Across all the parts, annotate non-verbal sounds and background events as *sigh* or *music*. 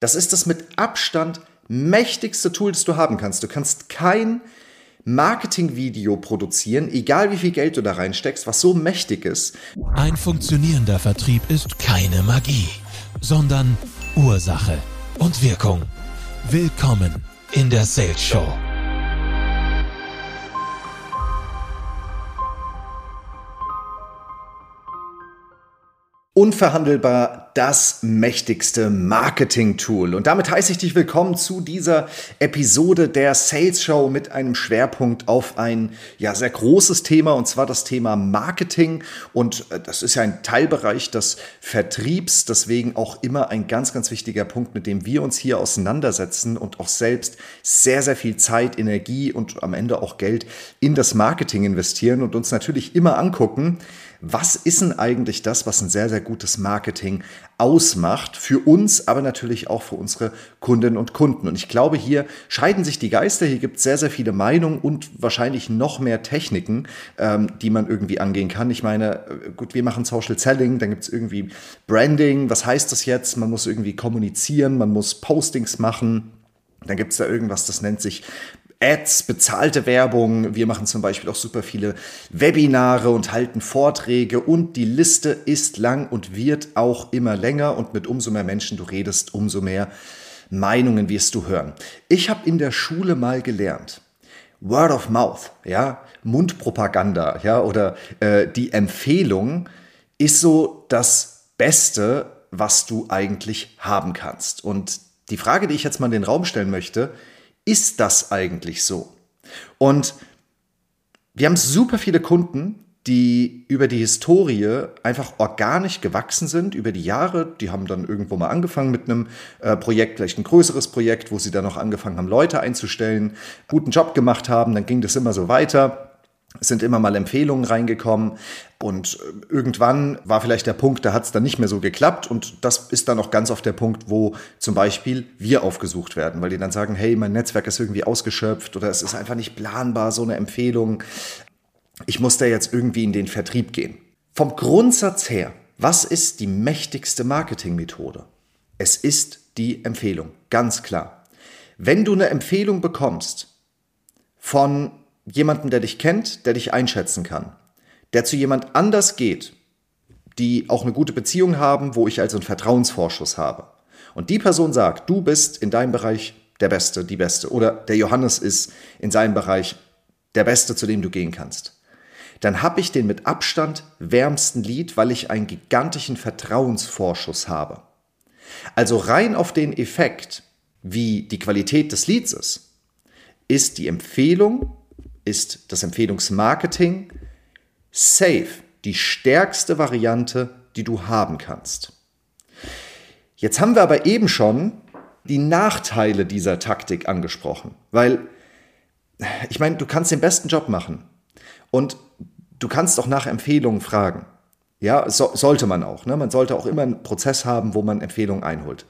Das ist das mit Abstand mächtigste Tool, das du haben kannst. Du kannst kein Marketingvideo produzieren, egal wie viel Geld du da reinsteckst, was so mächtig ist. Ein funktionierender Vertrieb ist keine Magie, sondern Ursache und Wirkung. Willkommen in der Sales Show. Unverhandelbar das mächtigste Marketing-Tool. Und damit heiße ich dich willkommen zu dieser Episode der Sales Show mit einem Schwerpunkt auf ein ja, sehr großes Thema, und zwar das Thema Marketing. Und äh, das ist ja ein Teilbereich des Vertriebs, deswegen auch immer ein ganz, ganz wichtiger Punkt, mit dem wir uns hier auseinandersetzen und auch selbst sehr, sehr viel Zeit, Energie und am Ende auch Geld in das Marketing investieren und uns natürlich immer angucken, was ist denn eigentlich das, was ein sehr, sehr gutes Marketing ausmacht für uns, aber natürlich auch für unsere Kundinnen und Kunden. Und ich glaube, hier scheiden sich die Geister. Hier gibt es sehr, sehr viele Meinungen und wahrscheinlich noch mehr Techniken, ähm, die man irgendwie angehen kann. Ich meine, äh, gut, wir machen Social Selling, dann gibt es irgendwie Branding. Was heißt das jetzt? Man muss irgendwie kommunizieren, man muss Postings machen. Dann gibt es da irgendwas, das nennt sich Ads, bezahlte Werbung. Wir machen zum Beispiel auch super viele Webinare und halten Vorträge und die Liste ist lang und wird auch immer länger und mit umso mehr Menschen du redest, umso mehr Meinungen wirst du hören. Ich habe in der Schule mal gelernt, Word of Mouth, ja, Mundpropaganda, ja, oder äh, die Empfehlung ist so das Beste, was du eigentlich haben kannst. Und die Frage, die ich jetzt mal in den Raum stellen möchte, ist das eigentlich so? Und wir haben super viele Kunden, die über die Historie einfach organisch gewachsen sind, über die Jahre. Die haben dann irgendwo mal angefangen mit einem äh, Projekt, vielleicht ein größeres Projekt, wo sie dann noch angefangen haben, Leute einzustellen, guten Job gemacht haben, dann ging das immer so weiter. Es sind immer mal Empfehlungen reingekommen und äh, irgendwann war vielleicht der Punkt, da hat es dann nicht mehr so geklappt und das ist dann auch ganz oft der Punkt, wo zum Beispiel wir aufgesucht werden, weil die dann sagen, hey, mein Netzwerk ist irgendwie ausgeschöpft oder es ist einfach nicht planbar, so eine Empfehlung. Ich muss da jetzt irgendwie in den Vertrieb gehen. Vom Grundsatz her, was ist die mächtigste Marketingmethode? Es ist die Empfehlung, ganz klar. Wenn du eine Empfehlung bekommst von jemanden, der dich kennt, der dich einschätzen kann, der zu jemand anders geht, die auch eine gute Beziehung haben, wo ich also einen Vertrauensvorschuss habe. Und die Person sagt, du bist in deinem Bereich der Beste, die Beste. Oder der Johannes ist in seinem Bereich der Beste, zu dem du gehen kannst. Dann habe ich den mit Abstand wärmsten Lied, weil ich einen gigantischen Vertrauensvorschuss habe. Also rein auf den Effekt, wie die Qualität des Lieds ist, ist die Empfehlung ist das Empfehlungsmarketing safe die stärkste Variante, die du haben kannst. Jetzt haben wir aber eben schon die Nachteile dieser Taktik angesprochen, weil ich meine, du kannst den besten Job machen und du kannst auch nach Empfehlungen fragen. Ja, so, sollte man auch. Ne? Man sollte auch immer einen Prozess haben, wo man Empfehlungen einholt.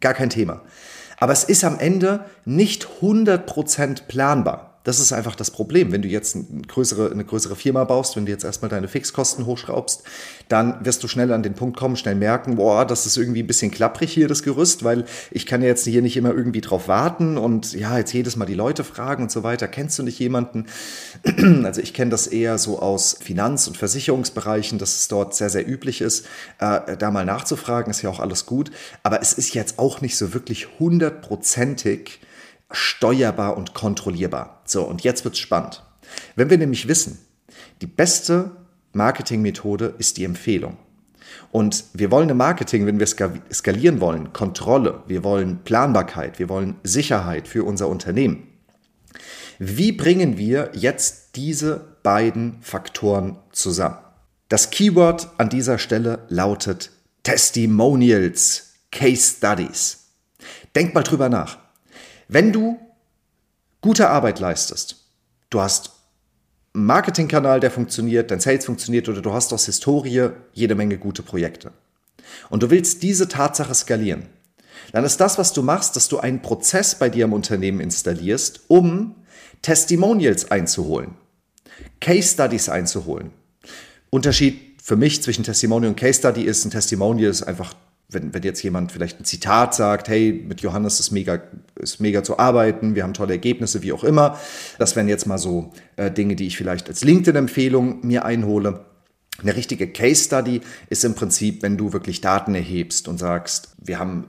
Gar kein Thema. Aber es ist am Ende nicht 100% planbar. Das ist einfach das Problem. Wenn du jetzt eine größere, eine größere Firma baust, wenn du jetzt erstmal deine Fixkosten hochschraubst, dann wirst du schnell an den Punkt kommen, schnell merken, boah, das ist irgendwie ein bisschen klapprig hier, das Gerüst, weil ich kann ja jetzt hier nicht immer irgendwie drauf warten und ja, jetzt jedes Mal die Leute fragen und so weiter. Kennst du nicht jemanden? *clears throat* Also ich kenne das eher so aus Finanz- und Versicherungsbereichen, dass es dort sehr, sehr üblich ist, äh, da mal nachzufragen, ist ja auch alles gut. Aber es ist jetzt auch nicht so wirklich hundertprozentig, steuerbar und kontrollierbar. So, und jetzt wird's spannend. Wenn wir nämlich wissen, die beste Marketingmethode ist die Empfehlung. Und wir wollen im Marketing, wenn wir skalieren wollen, Kontrolle, wir wollen Planbarkeit, wir wollen Sicherheit für unser Unternehmen. Wie bringen wir jetzt diese beiden Faktoren zusammen? Das Keyword an dieser Stelle lautet Testimonials, Case Studies. Denk mal drüber nach. Wenn du gute Arbeit leistest, du hast einen Marketingkanal, der funktioniert, dein Sales funktioniert oder du hast aus Historie jede Menge gute Projekte und du willst diese Tatsache skalieren, dann ist das, was du machst, dass du einen Prozess bei dir im Unternehmen installierst, um Testimonials einzuholen, Case Studies einzuholen. Unterschied für mich zwischen Testimonial und Case Study ist, ein Testimonial ist einfach wenn, wenn jetzt jemand vielleicht ein Zitat sagt, hey, mit Johannes ist mega, ist mega zu arbeiten, wir haben tolle Ergebnisse, wie auch immer. Das wären jetzt mal so äh, Dinge, die ich vielleicht als LinkedIn-Empfehlung mir einhole. Eine richtige Case Study ist im Prinzip, wenn du wirklich Daten erhebst und sagst, wir haben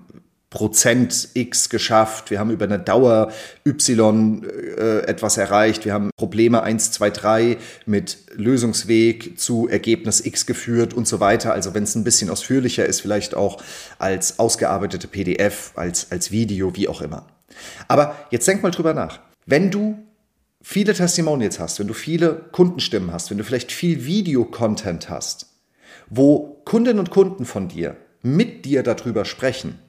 Prozent X geschafft, wir haben über eine Dauer Y äh, etwas erreicht, wir haben Probleme 1, 2, 3 mit Lösungsweg zu Ergebnis X geführt und so weiter. Also wenn es ein bisschen ausführlicher ist, vielleicht auch als ausgearbeitete PDF, als, als Video, wie auch immer. Aber jetzt denk mal drüber nach. Wenn du viele Testimonials hast, wenn du viele Kundenstimmen hast, wenn du vielleicht viel Videocontent hast, wo Kundinnen und Kunden von dir mit dir darüber sprechen,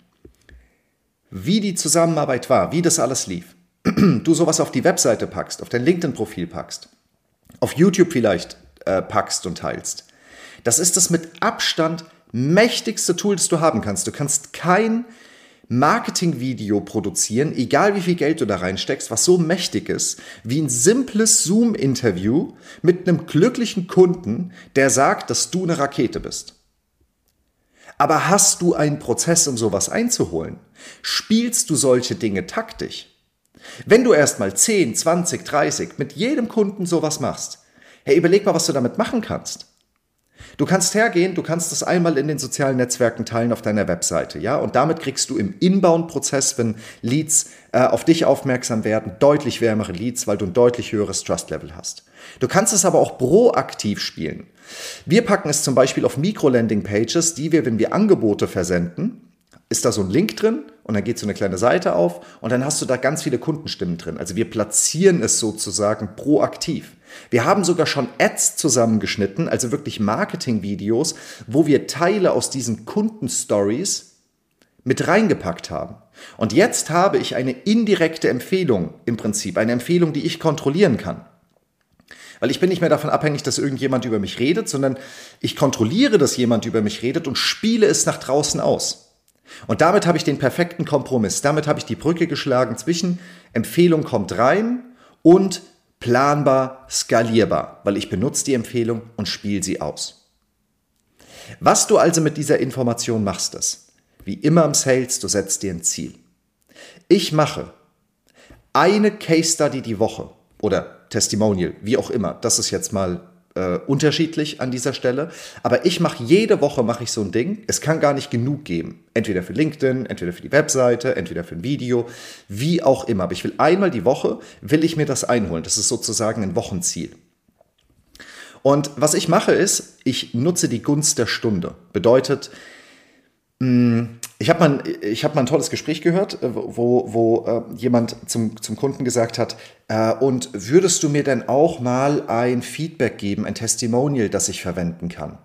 wie die Zusammenarbeit war, wie das alles lief, *clears throat* du sowas auf die Webseite packst, auf dein LinkedIn-Profil packst, auf YouTube vielleicht äh, packst und teilst, das ist das mit Abstand mächtigste Tool, das du haben kannst. Du kannst kein Marketing-Video produzieren, egal wie viel Geld du da reinsteckst, was so mächtig ist, wie ein simples Zoom-Interview mit einem glücklichen Kunden, der sagt, dass du eine Rakete bist. Aber hast du einen Prozess, um sowas einzuholen? Spielst du solche Dinge taktisch? Wenn du erstmal 10, 20, 30 mit jedem Kunden sowas machst, hey, überleg mal, was du damit machen kannst. Du kannst hergehen, du kannst das einmal in den sozialen Netzwerken teilen auf deiner Webseite, ja, und damit kriegst du im Inbound-Prozess, wenn Leads äh, auf dich aufmerksam werden, deutlich wärmere Leads, weil du ein deutlich höheres Trust-Level hast. Du kannst es aber auch proaktiv spielen. Wir packen es zum Beispiel auf Mikro-Landing-Pages, die wir, wenn wir Angebote versenden, ist da so ein Link drin und dann geht so eine kleine Seite auf und dann hast du da ganz viele Kundenstimmen drin. Also wir platzieren es sozusagen proaktiv. Wir haben sogar schon Ads zusammengeschnitten, also wirklich Marketing-Videos, wo wir Teile aus diesen Kundenstories mit reingepackt haben. Und jetzt habe ich eine indirekte Empfehlung im Prinzip, eine Empfehlung, die ich kontrollieren kann. Weil ich bin nicht mehr davon abhängig, dass irgendjemand über mich redet, sondern ich kontrolliere, dass jemand über mich redet und spiele es nach draußen aus. Und damit habe ich den perfekten Kompromiss. Damit habe ich die Brücke geschlagen zwischen Empfehlung kommt rein und planbar, skalierbar, weil ich benutze die Empfehlung und spiele sie aus. Was du also mit dieser Information machst, ist, wie immer im Sales, du setzt dir ein Ziel. Ich mache eine Case Study die Woche oder Testimonial, wie auch immer. Das ist jetzt mal äh, unterschiedlich an dieser Stelle. Aber ich mache jede Woche mache ich so ein Ding. Es kann gar nicht genug geben. Entweder für LinkedIn, entweder für die Webseite, entweder für ein Video, wie auch immer. Aber ich will einmal die Woche, will ich mir das einholen. Das ist sozusagen ein Wochenziel. Und was ich mache ist, ich nutze die Gunst der Stunde. Bedeutet, mh, ich habe mal, hab mal ein tolles Gespräch gehört, äh, wo, wo äh, jemand zum, zum Kunden gesagt hat, äh, und würdest du mir denn auch mal ein Feedback geben, ein Testimonial, das ich verwenden kann?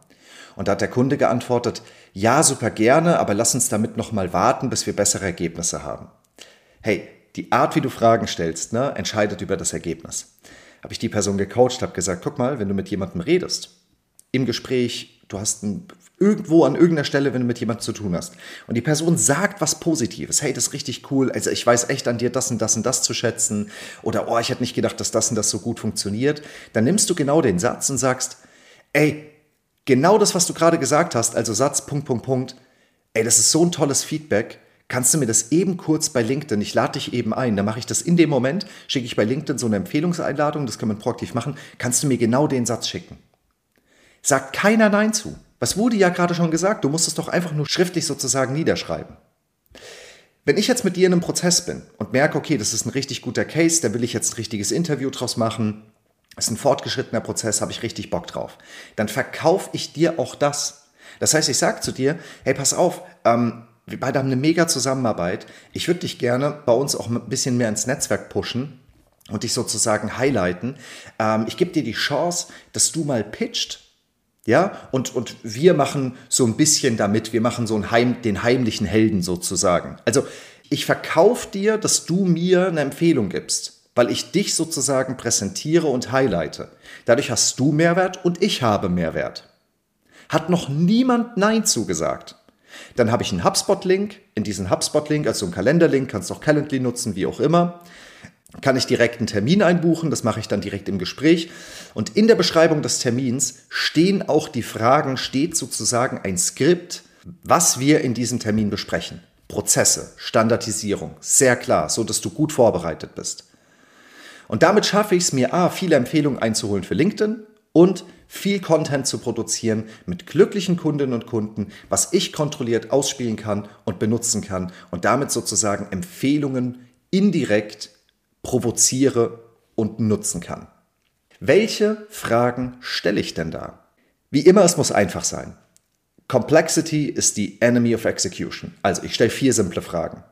Und da hat der Kunde geantwortet, ja, super gerne, aber lass uns damit noch mal warten, bis wir bessere Ergebnisse haben. Hey, die Art, wie du Fragen stellst, ne, entscheidet über das Ergebnis. Habe ich die Person gecoacht, habe gesagt, guck mal, wenn du mit jemandem redest, im Gespräch, du hast ein irgendwo an irgendeiner Stelle, wenn du mit jemandem zu tun hast. Und die Person sagt was Positives. Hey, das ist richtig cool. Also ich weiß echt an dir das und das und das zu schätzen. Oder oh, ich hätte nicht gedacht, dass das und das so gut funktioniert. Dann nimmst du genau den Satz und sagst, ey, genau das, was du gerade gesagt hast, also Satz, Punkt, Punkt, Punkt. Ey, das ist so ein tolles Feedback. Kannst du mir das eben kurz bei LinkedIn, ich lade dich eben ein, dann mache ich das in dem Moment, schicke ich bei LinkedIn so eine Empfehlungseinladung, das kann man proaktiv machen, kannst du mir genau den Satz schicken. Sagt keiner Nein zu. Was wurde ja gerade schon gesagt, du musst es doch einfach nur schriftlich sozusagen niederschreiben. Wenn ich jetzt mit dir in einem Prozess bin und merke, okay, das ist ein richtig guter Case, da will ich jetzt ein richtiges Interview draus machen, ist ein fortgeschrittener Prozess, habe ich richtig Bock drauf, dann verkaufe ich dir auch das. Das heißt, ich sage zu dir, hey, pass auf, ähm, wir beide haben eine mega Zusammenarbeit. Ich würde dich gerne bei uns auch ein bisschen mehr ins Netzwerk pushen und dich sozusagen highlighten. Ähm, ich gebe dir die Chance, dass du mal pitcht ja, und, und wir machen so ein bisschen damit, wir machen so einen Heim, den heimlichen Helden sozusagen. Also ich verkaufe dir, dass du mir eine Empfehlung gibst, weil ich dich sozusagen präsentiere und highlighte. Dadurch hast du Mehrwert und ich habe Mehrwert. Hat noch niemand Nein zugesagt. Dann habe ich einen HubSpot-Link. In diesen HubSpot-Link, also einen Kalenderlink, kannst du auch Calendly nutzen, wie auch immer kann ich direkt einen Termin einbuchen, das mache ich dann direkt im Gespräch. Und in der Beschreibung des Termins stehen auch die Fragen, steht sozusagen ein Skript, was wir in diesem Termin besprechen. Prozesse, Standardisierung, sehr klar, so dass du gut vorbereitet bist. Und damit schaffe ich es mir, A, viele Empfehlungen einzuholen für LinkedIn und viel Content zu produzieren mit glücklichen Kundinnen und Kunden, was ich kontrolliert ausspielen kann und benutzen kann und damit sozusagen Empfehlungen indirekt provoziere und nutzen kann. Welche Fragen stelle ich denn da? Wie immer, es muss einfach sein. Complexity ist die enemy of execution. Also ich stelle vier simple Fragen.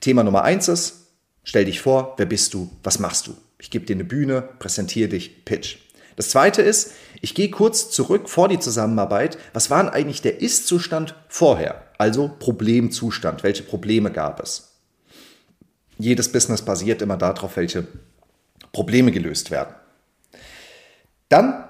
Thema Nummer eins ist, stell dich vor, wer bist du, was machst du? Ich gebe dir eine Bühne, präsentiere dich, pitch. Das zweite ist, ich gehe kurz zurück vor die Zusammenarbeit. Was war eigentlich der Ist-Zustand vorher? Also Problemzustand. Welche Probleme gab es? Jedes Business basiert immer darauf, welche Probleme gelöst werden. Dann,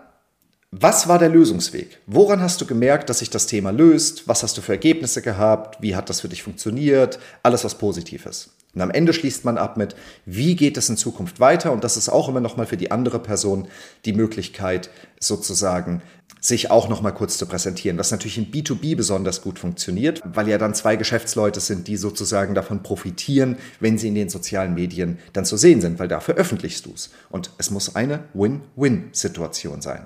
was war der Lösungsweg? Woran hast du gemerkt, dass sich das Thema löst? Was hast du für Ergebnisse gehabt? Wie hat das für dich funktioniert? Alles, was positiv ist. Und am Ende schließt man ab mit, wie geht es in Zukunft weiter? Und das ist auch immer nochmal für die andere Person die Möglichkeit, sozusagen sich auch nochmal kurz zu präsentieren, was natürlich in B2B besonders gut funktioniert, weil ja dann zwei Geschäftsleute sind, die sozusagen davon profitieren, wenn sie in den sozialen Medien dann zu sehen sind, weil da veröffentlichst du es. Und es muss eine Win-Win-Situation sein.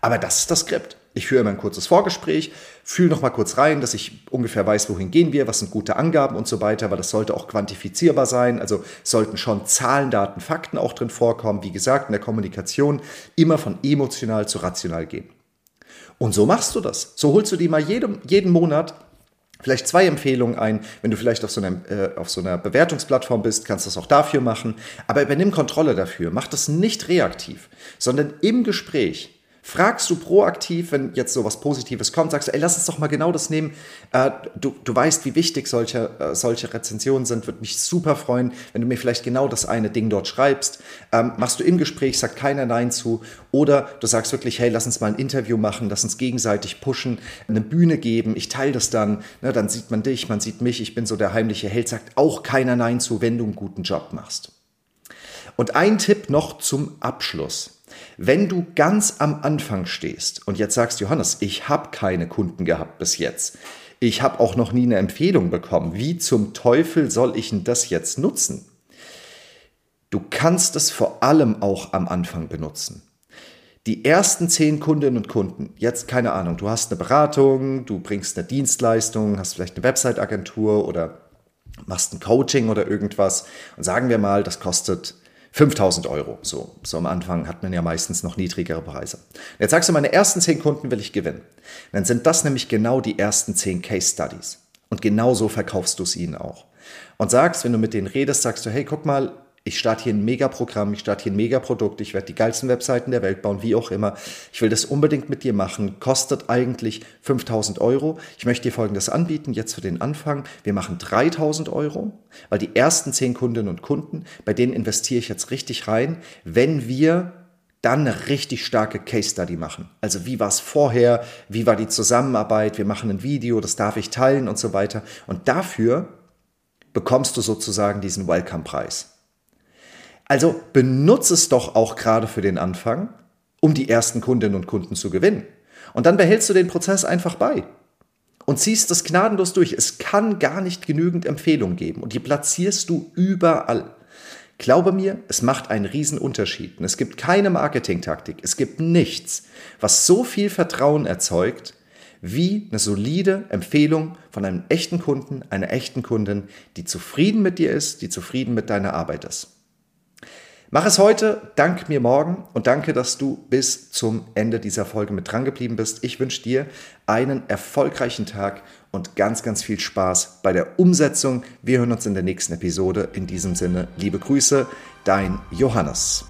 Aber das ist das Skript. Ich führe immer ein kurzes Vorgespräch, fühle noch mal kurz rein, dass ich ungefähr weiß, wohin gehen wir, was sind gute Angaben und so weiter, weil das sollte auch quantifizierbar sein. Also sollten schon Zahlen, Daten, Fakten auch drin vorkommen. Wie gesagt, in der Kommunikation immer von emotional zu rational gehen. Und so machst du das. So holst du dir mal jedem, jeden Monat vielleicht zwei Empfehlungen ein. Wenn du vielleicht auf so, einer, äh, auf so einer Bewertungsplattform bist, kannst du das auch dafür machen. Aber übernimm Kontrolle dafür. Mach das nicht reaktiv, sondern im Gespräch fragst du proaktiv, wenn jetzt so was Positives kommt, sagst du, ey, lass uns doch mal genau das nehmen. Äh, du, du weißt, wie wichtig solche, äh, solche Rezensionen sind. Würde mich super freuen, wenn du mir vielleicht genau das eine Ding dort schreibst. Ähm, machst du im Gespräch, sagt keiner Nein zu. Oder du sagst wirklich, hey, lass uns mal ein Interview machen, lass uns gegenseitig pushen, eine Bühne geben. Ich teile das dann. Ne, dann sieht man dich, man sieht mich. Ich bin so der heimliche Held. Sagt auch keiner Nein zu, wenn du einen guten Job machst. Und ein Tipp noch zum Abschluss. Wenn du ganz am Anfang stehst und jetzt sagst, Johannes, ich habe keine Kunden gehabt bis jetzt, ich habe auch noch nie eine Empfehlung bekommen, wie zum Teufel soll ich denn das jetzt nutzen? Du kannst es vor allem auch am Anfang benutzen. Die ersten zehn Kundinnen und Kunden, jetzt keine Ahnung, du hast eine Beratung, du bringst eine Dienstleistung, hast vielleicht eine Website-Agentur oder machst ein Coaching oder irgendwas und sagen wir mal, das kostet 5000 Euro. So, so am Anfang hat man ja meistens noch niedrigere Preise. Jetzt sagst du, meine ersten 10 Kunden will ich gewinnen. Dann sind das nämlich genau die ersten 10 Case Studies. Und genau so verkaufst du es ihnen auch. Und sagst, wenn du mit denen redest, sagst du, hey, guck mal, ich starte hier ein Megaprogramm, ich starte hier ein Megaprodukt, ich werde die geilsten Webseiten der Welt bauen, wie auch immer. Ich will das unbedingt mit dir machen, kostet eigentlich 5000 Euro. Ich möchte dir Folgendes anbieten, jetzt für den Anfang. Wir machen 3000 Euro, weil die ersten 10 Kundinnen und Kunden, bei denen investiere ich jetzt richtig rein, wenn wir dann eine richtig starke Case Study machen. Also wie war es vorher, wie war die Zusammenarbeit, wir machen ein Video, das darf ich teilen und so weiter. Und dafür bekommst du sozusagen diesen Welcome-Preis. Also benutze es doch auch gerade für den Anfang, um die ersten Kundinnen und Kunden zu gewinnen. Und dann behältst du den Prozess einfach bei und ziehst das gnadenlos durch. Es kann gar nicht genügend Empfehlungen geben und die platzierst du überall. Glaube mir, es macht einen riesen Unterschied. Und es gibt keine Marketingtaktik, es gibt nichts, was so viel Vertrauen erzeugt, wie eine solide Empfehlung von einem echten Kunden, einer echten Kundin, die zufrieden mit dir ist, die zufrieden mit deiner Arbeit ist. Mach es heute, dank mir morgen und danke, dass du bis zum Ende dieser Folge mit dran geblieben bist. Ich wünsche dir einen erfolgreichen Tag und ganz, ganz viel Spaß bei der Umsetzung. Wir hören uns in der nächsten Episode. In diesem Sinne, liebe Grüße, dein Johannes.